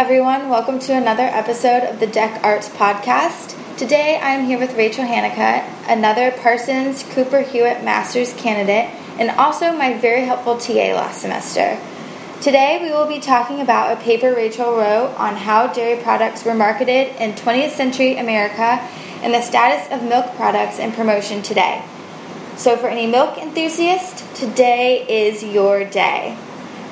everyone. Welcome to another episode of the Deck Arts Podcast. Today I am here with Rachel Hanicka, another Parsons Cooper Hewitt Master's candidate, and also my very helpful TA last semester. Today we will be talking about a paper Rachel wrote on how dairy products were marketed in 20th century America and the status of milk products and promotion today. So, for any milk enthusiast, today is your day.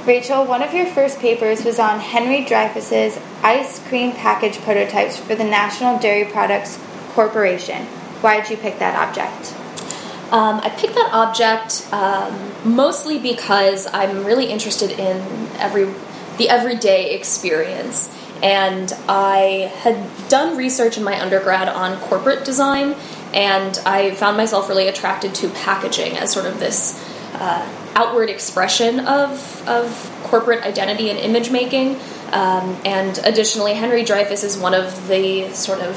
Rachel, one of your first papers was on Henry Dreyfuss's ice cream package prototypes for the National Dairy Products Corporation. Why did you pick that object? Um, I picked that object um, mostly because I'm really interested in every the everyday experience, and I had done research in my undergrad on corporate design, and I found myself really attracted to packaging as sort of this uh, outward expression of, of corporate identity and image making. Um, and additionally, Henry Dreyfuss is one of the sort of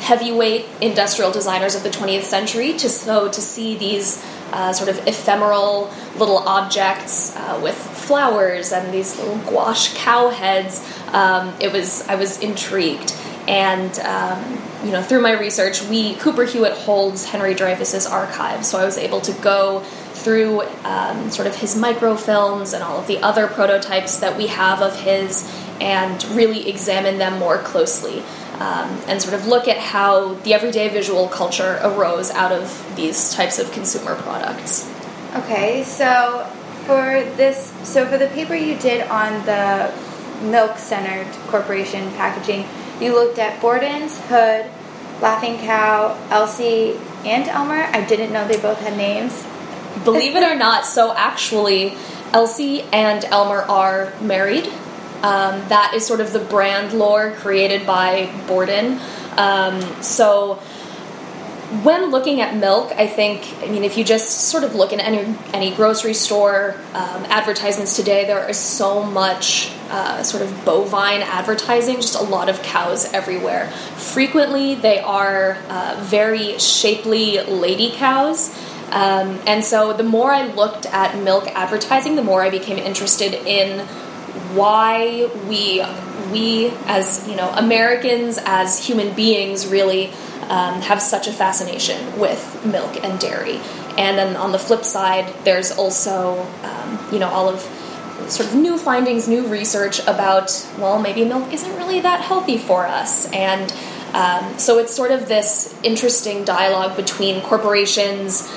heavyweight industrial designers of the 20th century. To, so to see these uh, sort of ephemeral little objects uh, with flowers and these little gouache cow heads, um, it was I was intrigued. And um, you know, through my research, we Cooper Hewitt holds Henry Dreyfuss's archive, so I was able to go through um, sort of his microfilms and all of the other prototypes that we have of his and really examine them more closely um, and sort of look at how the everyday visual culture arose out of these types of consumer products. Okay, so for this, so for the paper you did on the milk centered corporation packaging, you looked at Borden's, Hood, Laughing Cow, Elsie, and Elmer. I didn't know they both had names. Believe it or not, so actually, Elsie and Elmer are married. Um, that is sort of the brand lore created by Borden. Um, so when looking at milk, I think, I mean, if you just sort of look in any, any grocery store um, advertisements today, there is so much uh, sort of bovine advertising, just a lot of cows everywhere. Frequently, they are uh, very shapely lady cows. Um, and so the more I looked at milk advertising, the more I became interested in why we we as you know Americans as human beings really um, have such a fascination with milk and dairy. And then on the flip side, there's also um, you know all of sort of new findings, new research about well maybe milk isn't really that healthy for us and. Um, so it's sort of this interesting dialogue between corporations,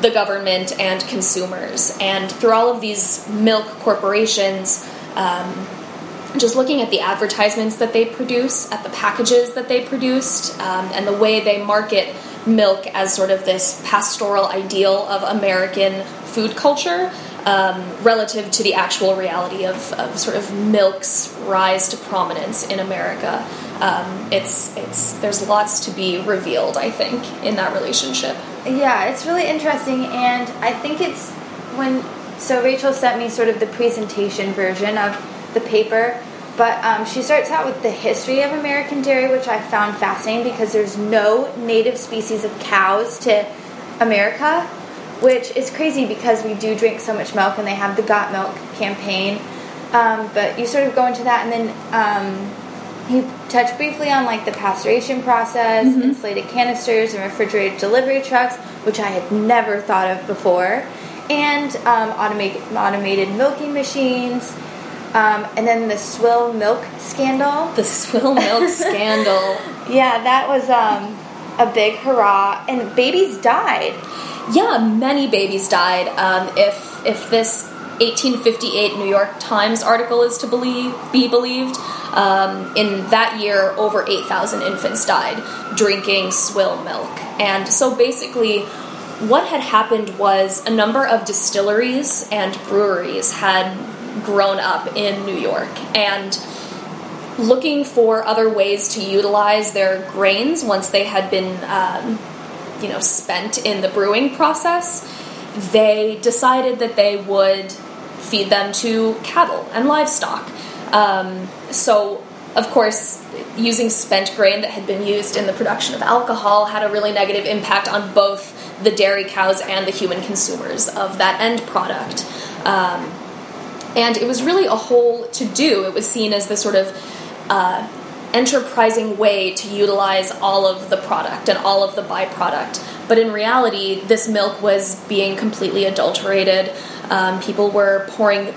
the government and consumers. And through all of these milk corporations, um, just looking at the advertisements that they produce, at the packages that they produced, um, and the way they market milk as sort of this pastoral ideal of American food culture. Um, relative to the actual reality of, of, sort of milk's rise to prominence in America, um, it's it's there's lots to be revealed. I think in that relationship. Yeah, it's really interesting, and I think it's when. So Rachel sent me sort of the presentation version of the paper, but um, she starts out with the history of American dairy, which I found fascinating because there's no native species of cows to America, which is crazy because we do drink so much milk, and they have the Got Milk campaign. Um, but you sort of go into that, and then um, he touched briefly on like the pasteurization process, mm-hmm. insulated canisters, and refrigerated delivery trucks, which I had never thought of before, and um, automated automated milking machines, um, and then the swill milk scandal. The swill milk scandal. Yeah, that was um, a big hurrah, and babies died. Yeah, many babies died. Um, if if this 1858 New York Times article is to believe be believed, um, in that year over 8,000 infants died drinking swill milk. And so basically, what had happened was a number of distilleries and breweries had grown up in New York and looking for other ways to utilize their grains once they had been um, you know spent in the brewing process they decided that they would feed them to cattle and livestock. Um, so, of course, using spent grain that had been used in the production of alcohol had a really negative impact on both the dairy cows and the human consumers of that end product. Um, And it was really a whole to do. It was seen as the sort of uh, enterprising way to utilize all of the product and all of the byproduct. But in reality, this milk was being completely adulterated. Um, people were pouring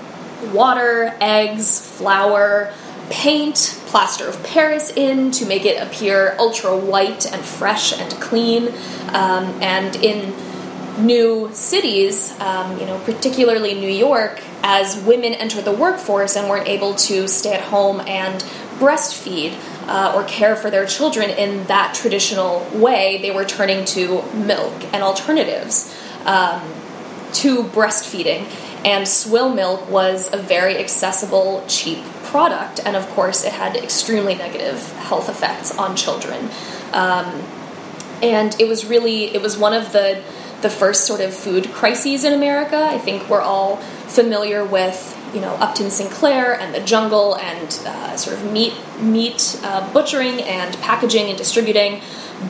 water, eggs, flour, paint, plaster of Paris in to make it appear ultra white and fresh and clean. Um, and in new cities, um, you know, particularly New York, as women enter the workforce and weren't able to stay at home and breastfeed uh, or care for their children in that traditional way, they were turning to milk and alternatives um, to breastfeeding. And swill milk was a very accessible, cheap product, and of course, it had extremely negative health effects on children. Um, and it was really it was one of the the first sort of food crises in America. I think we're all familiar with you know Upton Sinclair and the jungle and uh, sort of meat meat uh, butchering and packaging and distributing.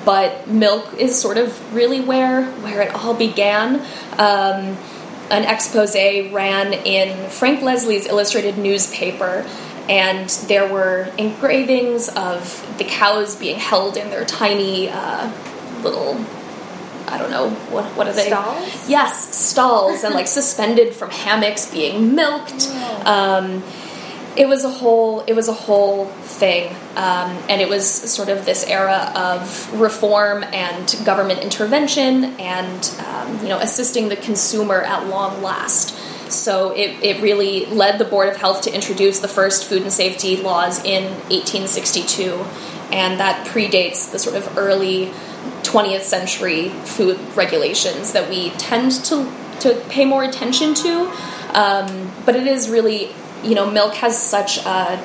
But milk is sort of really where where it all began. Um, an expose ran in Frank Leslie's illustrated newspaper, and there were engravings of the cows being held in their tiny uh, little I don't know what what are they? Stalls. Yes, stalls and like suspended from hammocks being milked. Um, it was a whole it was a whole thing, um, and it was sort of this era of reform and government intervention and um, you know assisting the consumer at long last. So it, it really led the Board of Health to introduce the first food and safety laws in 1862, and that predates the sort of early 20th century food regulations that we tend to to pay more attention to. Um, but it is really, you know, milk has such a,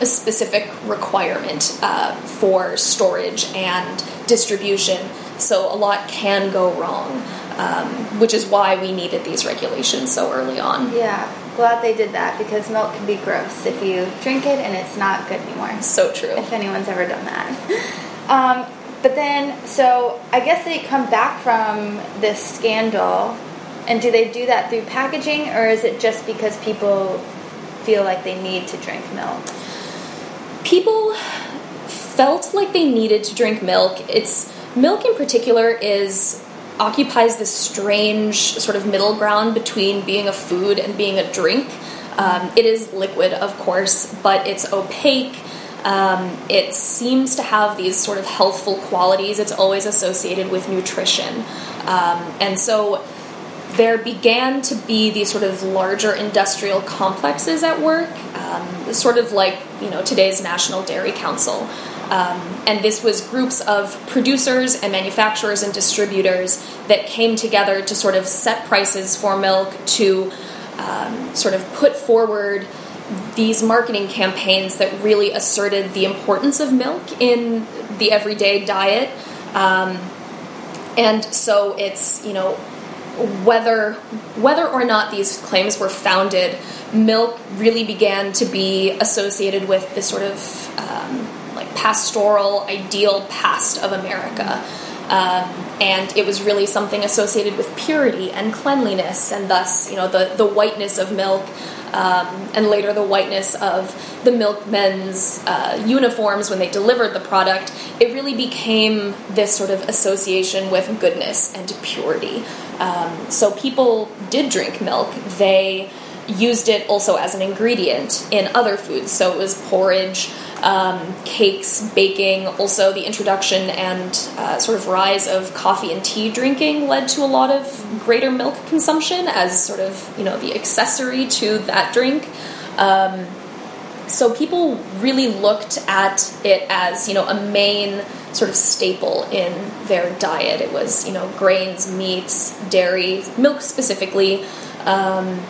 a specific requirement uh, for storage and distribution, so a lot can go wrong. Um, which is why we needed these regulations so early on. Yeah, glad they did that because milk can be gross if you drink it and it's not good anymore. So true. If anyone's ever done that. Um, but then, so I guess they come back from this scandal, and do they do that through packaging, or is it just because people feel like they need to drink milk? People felt like they needed to drink milk. It's milk in particular is occupies this strange sort of middle ground between being a food and being a drink. Um, it is liquid, of course, but it's opaque. Um, it seems to have these sort of healthful qualities. It's always associated with nutrition. Um, and so there began to be these sort of larger industrial complexes at work, um, sort of like you know today's National Dairy Council. Um, and this was groups of producers and manufacturers and distributors that came together to sort of set prices for milk, to um, sort of put forward these marketing campaigns that really asserted the importance of milk in the everyday diet. Um, and so it's, you know, whether whether or not these claims were founded, milk really began to be associated with this sort of um, like pastoral ideal past of America. Um, and it was really something associated with purity and cleanliness, and thus, you know, the, the whiteness of milk, um, and later the whiteness of the milkmen's uh, uniforms when they delivered the product. It really became this sort of association with goodness and purity. Um, so people did drink milk. They used it also as an ingredient in other foods. So it was porridge, um, cakes, baking. Also, the introduction and uh, sort of rise of coffee and tea drinking led to a lot of greater milk consumption as sort of you know the accessory to that drink. Um, so people really looked at it as you know a main sort of staple in their diet. It was you know grains, meats, dairy, milk specifically. Um,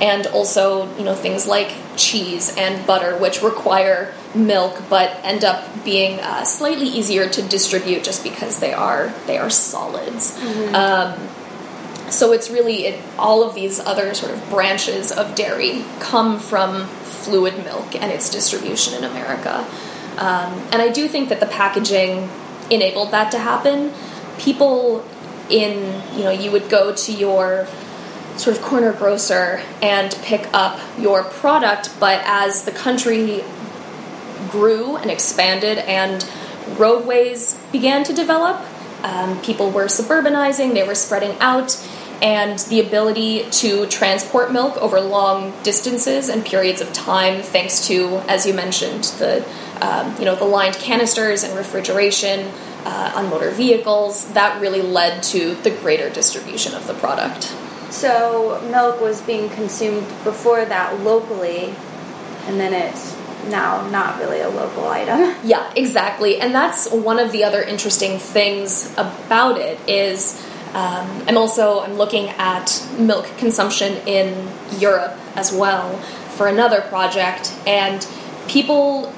and also you know things like cheese and butter, which require milk but end up being uh, slightly easier to distribute just because they are they are solids. Mm-hmm. Um, so it's really it, all of these other sort of branches of dairy come from fluid milk and its distribution in America. Um, and I do think that the packaging enabled that to happen. People in you know you would go to your sort of corner grocer and pick up your product. But as the country grew and expanded and roadways began to develop, um, people were suburbanizing, they were spreading out, and the ability to transport milk over long distances and periods of time, thanks to, as you mentioned, the um, you know the lined canisters and refrigeration uh, on motor vehicles, that really led to the greater distribution of the product. So milk was being consumed before that locally, and then it's now not really a local item. Yeah, exactly. And that's one of the other interesting things about it is um, I'm also I'm looking at milk consumption in Europe as well for another project, and people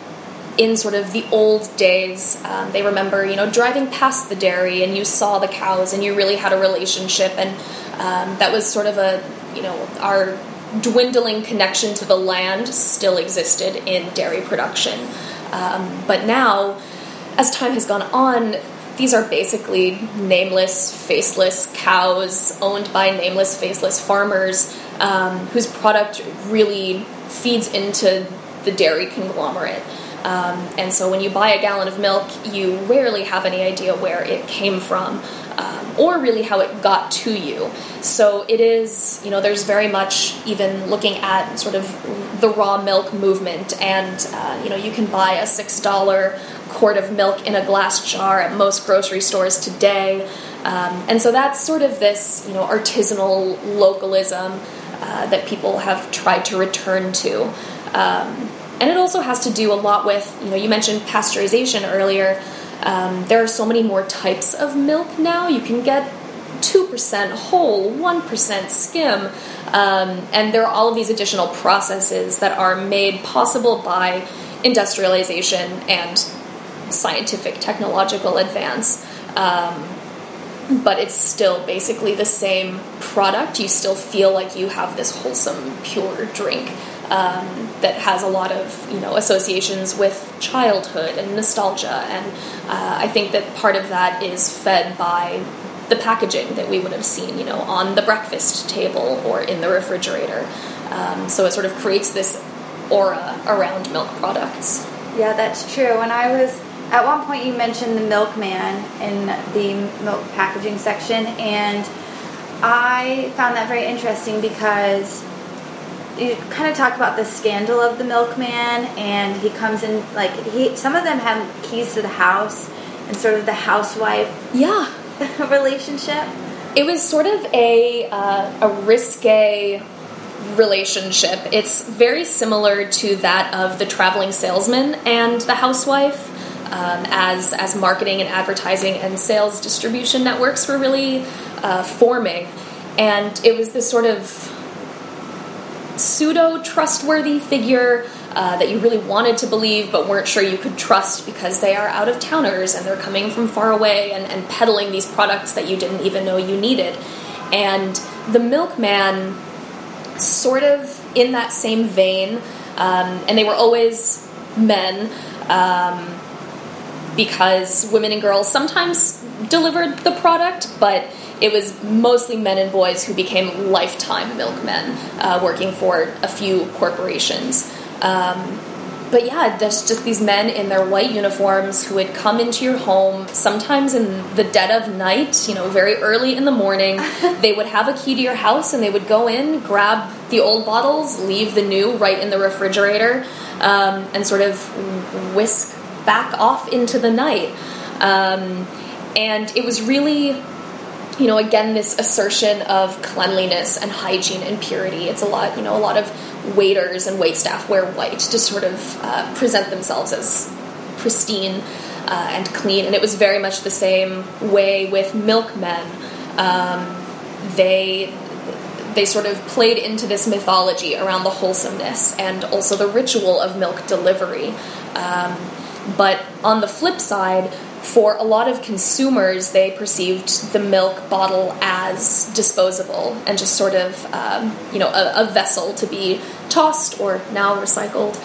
in sort of the old days, um, they remember you know driving past the dairy and you saw the cows and you really had a relationship, and um, that was sort of a you know our dwindling connection to the land still existed in dairy production, um, but now as time has gone on, these are basically nameless, faceless cows owned by nameless, faceless farmers um, whose product really feeds into the dairy conglomerate. Um, and so when you buy a gallon of milk, you rarely have any idea where it came from um, or really how it got to you. So it is, you know, there's very much even looking at sort of the raw milk movement, and, uh, you know, you can buy a $6 quart of milk in a glass jar at most grocery stores today. Um, and so that's sort of this, you know, artisanal localism uh, that people have tried to return to. Um, and it also has to do a lot with, you know, you mentioned pasteurization earlier. Um, there are so many more types of milk now. You can get 2% whole, 1% skim, um, and there are all of these additional processes that are made possible by industrialization and scientific technological advance. Um, but it's still basically the same product. You still feel like you have this wholesome, pure drink um, that has a lot of you know associations with childhood and nostalgia, and uh, I think that part of that is fed by the packaging that we would have seen, you know, on the breakfast table or in the refrigerator. Um, so it sort of creates this aura around milk products. Yeah, that's true. When I was at one point, you mentioned the milkman in the milk packaging section, and I found that very interesting because you kind of talk about the scandal of the milkman, and he comes in like he. Some of them have keys to the house, and sort of the housewife yeah relationship. It was sort of a uh, a risque relationship. It's very similar to that of the traveling salesman and the housewife. Um, as as marketing and advertising and sales distribution networks were really uh, forming, and it was this sort of pseudo trustworthy figure uh, that you really wanted to believe but weren't sure you could trust because they are out of towners and they're coming from far away and, and peddling these products that you didn't even know you needed. And the milkman, sort of in that same vein, um, and they were always men. Um, because women and girls sometimes delivered the product, but it was mostly men and boys who became lifetime milkmen, uh, working for a few corporations. Um, but yeah, there's just these men in their white uniforms who would come into your home, sometimes in the dead of night, you know, very early in the morning. they would have a key to your house and they would go in, grab the old bottles, leave the new right in the refrigerator, um, and sort of whisk back off into the night. Um, and it was really you know, again, this assertion of cleanliness and hygiene and purity. It's a lot, you know, a lot of waiters and wait staff wear white to sort of uh, present themselves as pristine uh, and clean. And it was very much the same way with milkmen. Um, they they sort of played into this mythology around the wholesomeness and also the ritual of milk delivery. Um, but on the flip side, for a lot of consumers, they perceived the milk bottle as disposable and just sort of, um, you know, a, a, vessel to be tossed or now recycled.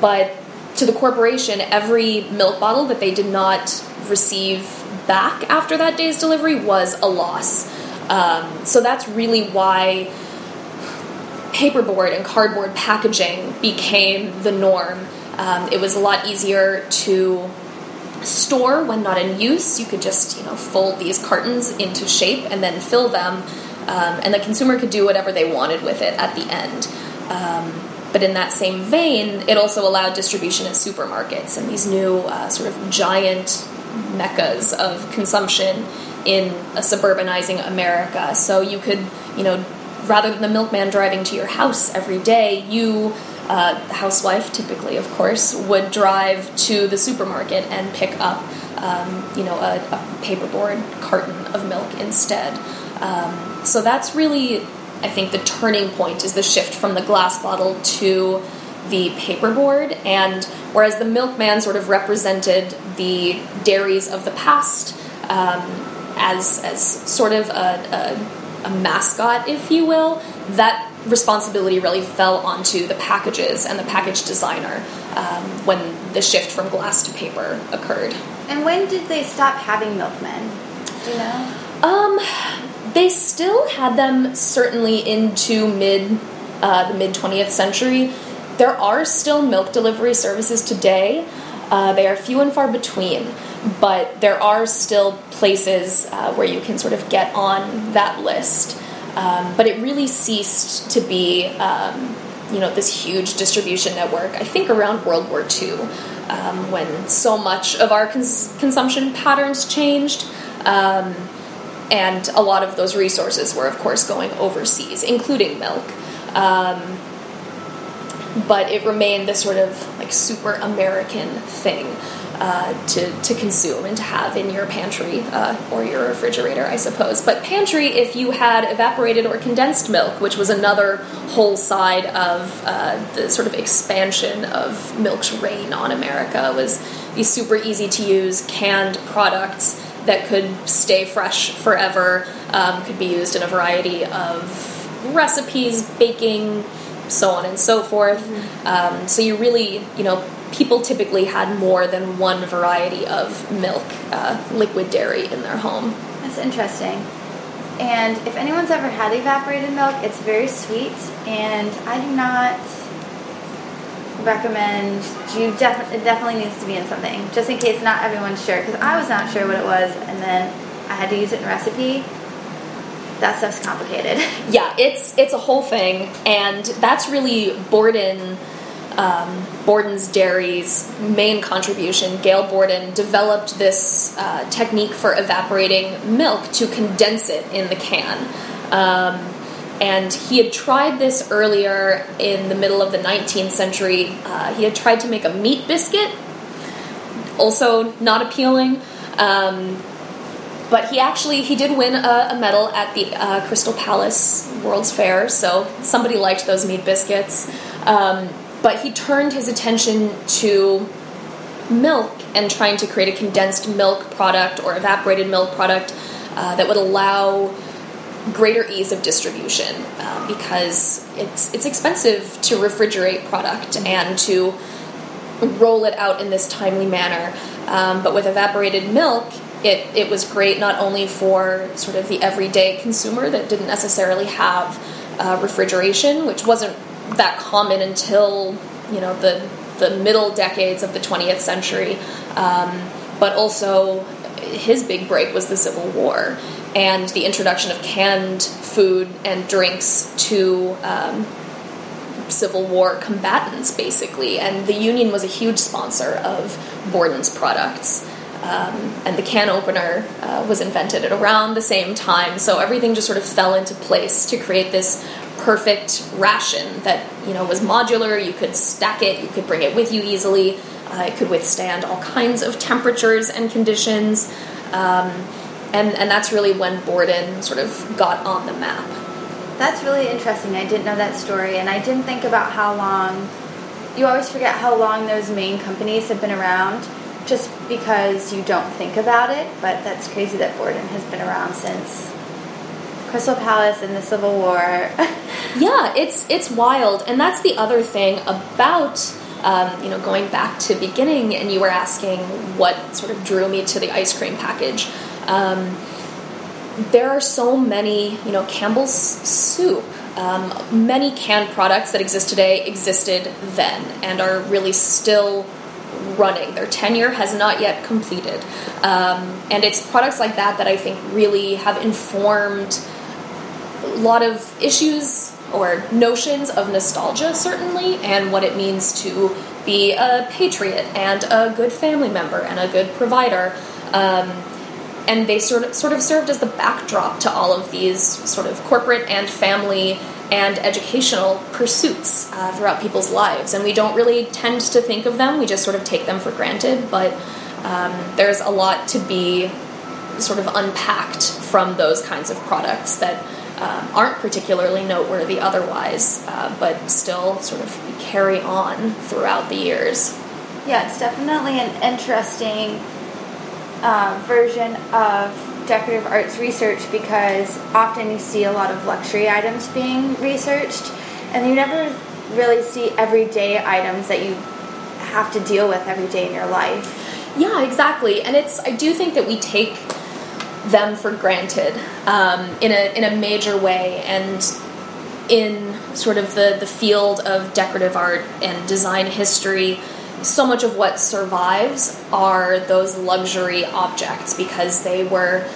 But to the corporation, every milk bottle that they did not receive back after that day's delivery was a loss. Um, so that's really why paperboard and cardboard packaging became the norm. Um, it was a lot easier to store when not in use. You could just you know fold these cartons into shape and then fill them, um, and the consumer could do whatever they wanted with it at the end. Um, but in that same vein, it also allowed distribution in supermarkets and these new uh, sort of giant meccas of consumption in a suburbanizing America. So you could, you know, rather than the milkman driving to your house every day, you, uh, housewife typically, of course, would drive to the supermarket and pick up, um, you know, a, a, paperboard carton of milk instead. Um, so that's really, I think, the turning point is the shift from the glass bottle to the paperboard. And whereas the milkman sort of represented the dairies of the past um, as as sort of a, a, a mascot, if you will, that responsibility really fell onto the packages and the package designer um, when the shift from glass to paper occurred. And when did they stop having milkmen? Do you know? Um, they still had them certainly into mid uh, the mid 20th century. There are still milk delivery services today. Uh, they are few and far between, but there are still places uh, where you can sort of get on that list. Um, but it really ceased to be, um, you know, this huge distribution network. I think around World War II, um, when so much of our cons- consumption patterns changed. Um, and a lot of those resources were, of course, going overseas, including milk. Um, but it remained this sort of like super American thing uh, to, to consume and to have in your pantry uh, or your refrigerator, I suppose. But pantry, if you had evaporated or condensed milk, which was another whole side of uh, the sort of expansion of milk's reign on America, was these super easy to use canned products that could stay fresh forever, um, could be used in a variety of recipes, baking, so on and so forth. Mm-hmm. Um, so you really, you know, people typically had more than one variety of milk, uh, liquid dairy in their home. That's interesting. And if anyone's ever had evaporated milk, it's very sweet, and I do not recommend. You definitely it definitely needs to be in something, just in case not everyone's sure. Because I was not sure what it was, and then I had to use it in recipe that stuff's complicated. Yeah, it's it's a whole thing, and that's really Borden. Um, Borden's Dairy's main contribution, Gail Borden, developed this uh, technique for evaporating milk to condense it in the can. Um, and he had tried this earlier in the middle of the 19th century. Uh, he had tried to make a meat biscuit, also not appealing. Um, but he actually he did win a, a medal at the uh, Crystal Palace World's Fair, so somebody liked those meat biscuits. Um, but he turned his attention to milk and trying to create a condensed milk product or evaporated milk product uh, that would allow greater ease of distribution uh, because it's it's expensive to refrigerate product and to roll it out in this timely manner. Um, but with evaporated milk, it, it was great not only for sort of the everyday consumer that didn't necessarily have uh, refrigeration, which wasn't that common until you know the the middle decades of the 20th century, um, but also his big break was the Civil War and the introduction of canned food and drinks to um, Civil War combatants, basically. And the Union was a huge sponsor of Borden's products. Um, and the can opener uh, was invented at around the same time, so everything just sort of fell into place to create this perfect ration that you know was modular. You could stack it, you could bring it with you easily. Uh, it could withstand all kinds of temperatures and conditions, um, and and that's really when Borden sort of got on the map. That's really interesting. I didn't know that story, and I didn't think about how long. You always forget how long those main companies have been around just because you don't think about it, but that's crazy that Borden has been around since Crystal Palace and the Civil War. yeah, it's it's wild, and that's the other thing about um, you know going back to beginning, and you were asking what sort of drew me to the ice cream package. Um, there are so many, you know, Campbell's soup. Um, many canned products that exist today existed then and are really still running. Their tenure has not yet completed. Um, and it's products like that that I think really have informed a lot of issues or notions of nostalgia, certainly, and what it means to be a patriot and a good family member and a good provider. Um, and they sort of, sort of served as the backdrop to all of these sort of corporate and family and educational pursuits uh, throughout people's lives. And we don't really tend to think of them, we just sort of take them for granted. But um, there's a lot to be sort of unpacked from those kinds of products that um, aren't particularly noteworthy otherwise, uh, but still sort of carry on throughout the years. Yeah, it's definitely an interesting uh, version of decorative arts research because often you see a lot of luxury items being researched, and you never really see everyday items that you have to deal with every day in your life. Yeah, exactly. And it's I do think that we take them for granted um, in a in a major way, and in sort of the the field of decorative art and design history so much of what survives are those luxury objects because they were,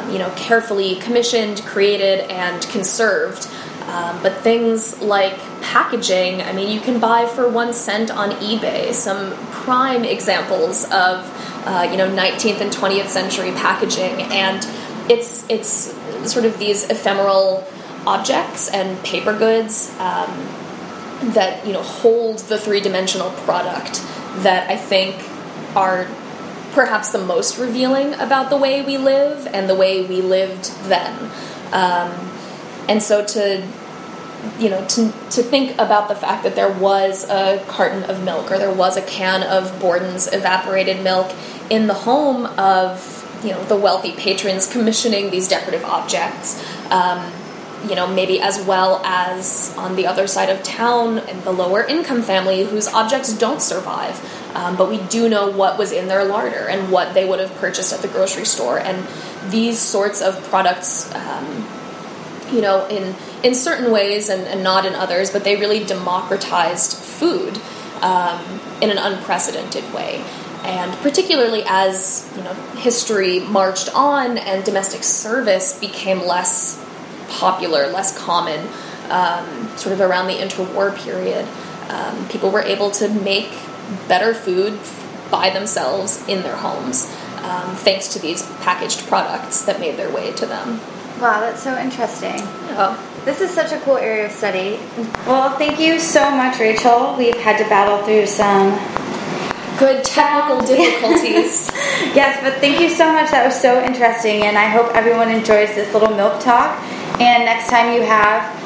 um, you know, carefully commissioned, created, and conserved. Um, but things like packaging, I mean, you can buy for one cent on eBay some prime examples of, uh, you know, 19th and 20th century packaging, and it's it's sort of these ephemeral objects and paper goods. Um, that you know hold the three-dimensional product that I think are perhaps the most revealing about the way we live and the way we lived then. Um, and so to you know to to think about the fact that there was a carton of milk or there was a can of Borden's evaporated milk in the home of you know the wealthy patrons commissioning these decorative objects. Um, you know, maybe as well as on the other side of town, the lower income family whose objects don't survive. Um, but we do know what was in their larder and what they would have purchased at the grocery store. And these sorts of products, um, you know, in in certain ways and, and, not in others, but they really democratized food um, in an unprecedented way. And particularly as you know, history marched on and domestic service became less popular, less common, um, sort of around the interwar period. Um, people were able to make better food by themselves in their homes, um, thanks to these packaged products that made their way to them. Wow, that's so interesting. Yeah. This is such a cool area of study. Well, thank you so much, Rachel. We've had to battle through some good technical difficulties. yes, but thank you so much. That was so interesting, and I hope everyone enjoys this little milk talk. And next time you have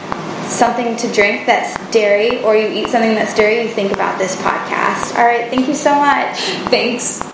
something to drink that's dairy or you eat something that's dairy, you think about this podcast. All right, thank you so much. Thanks.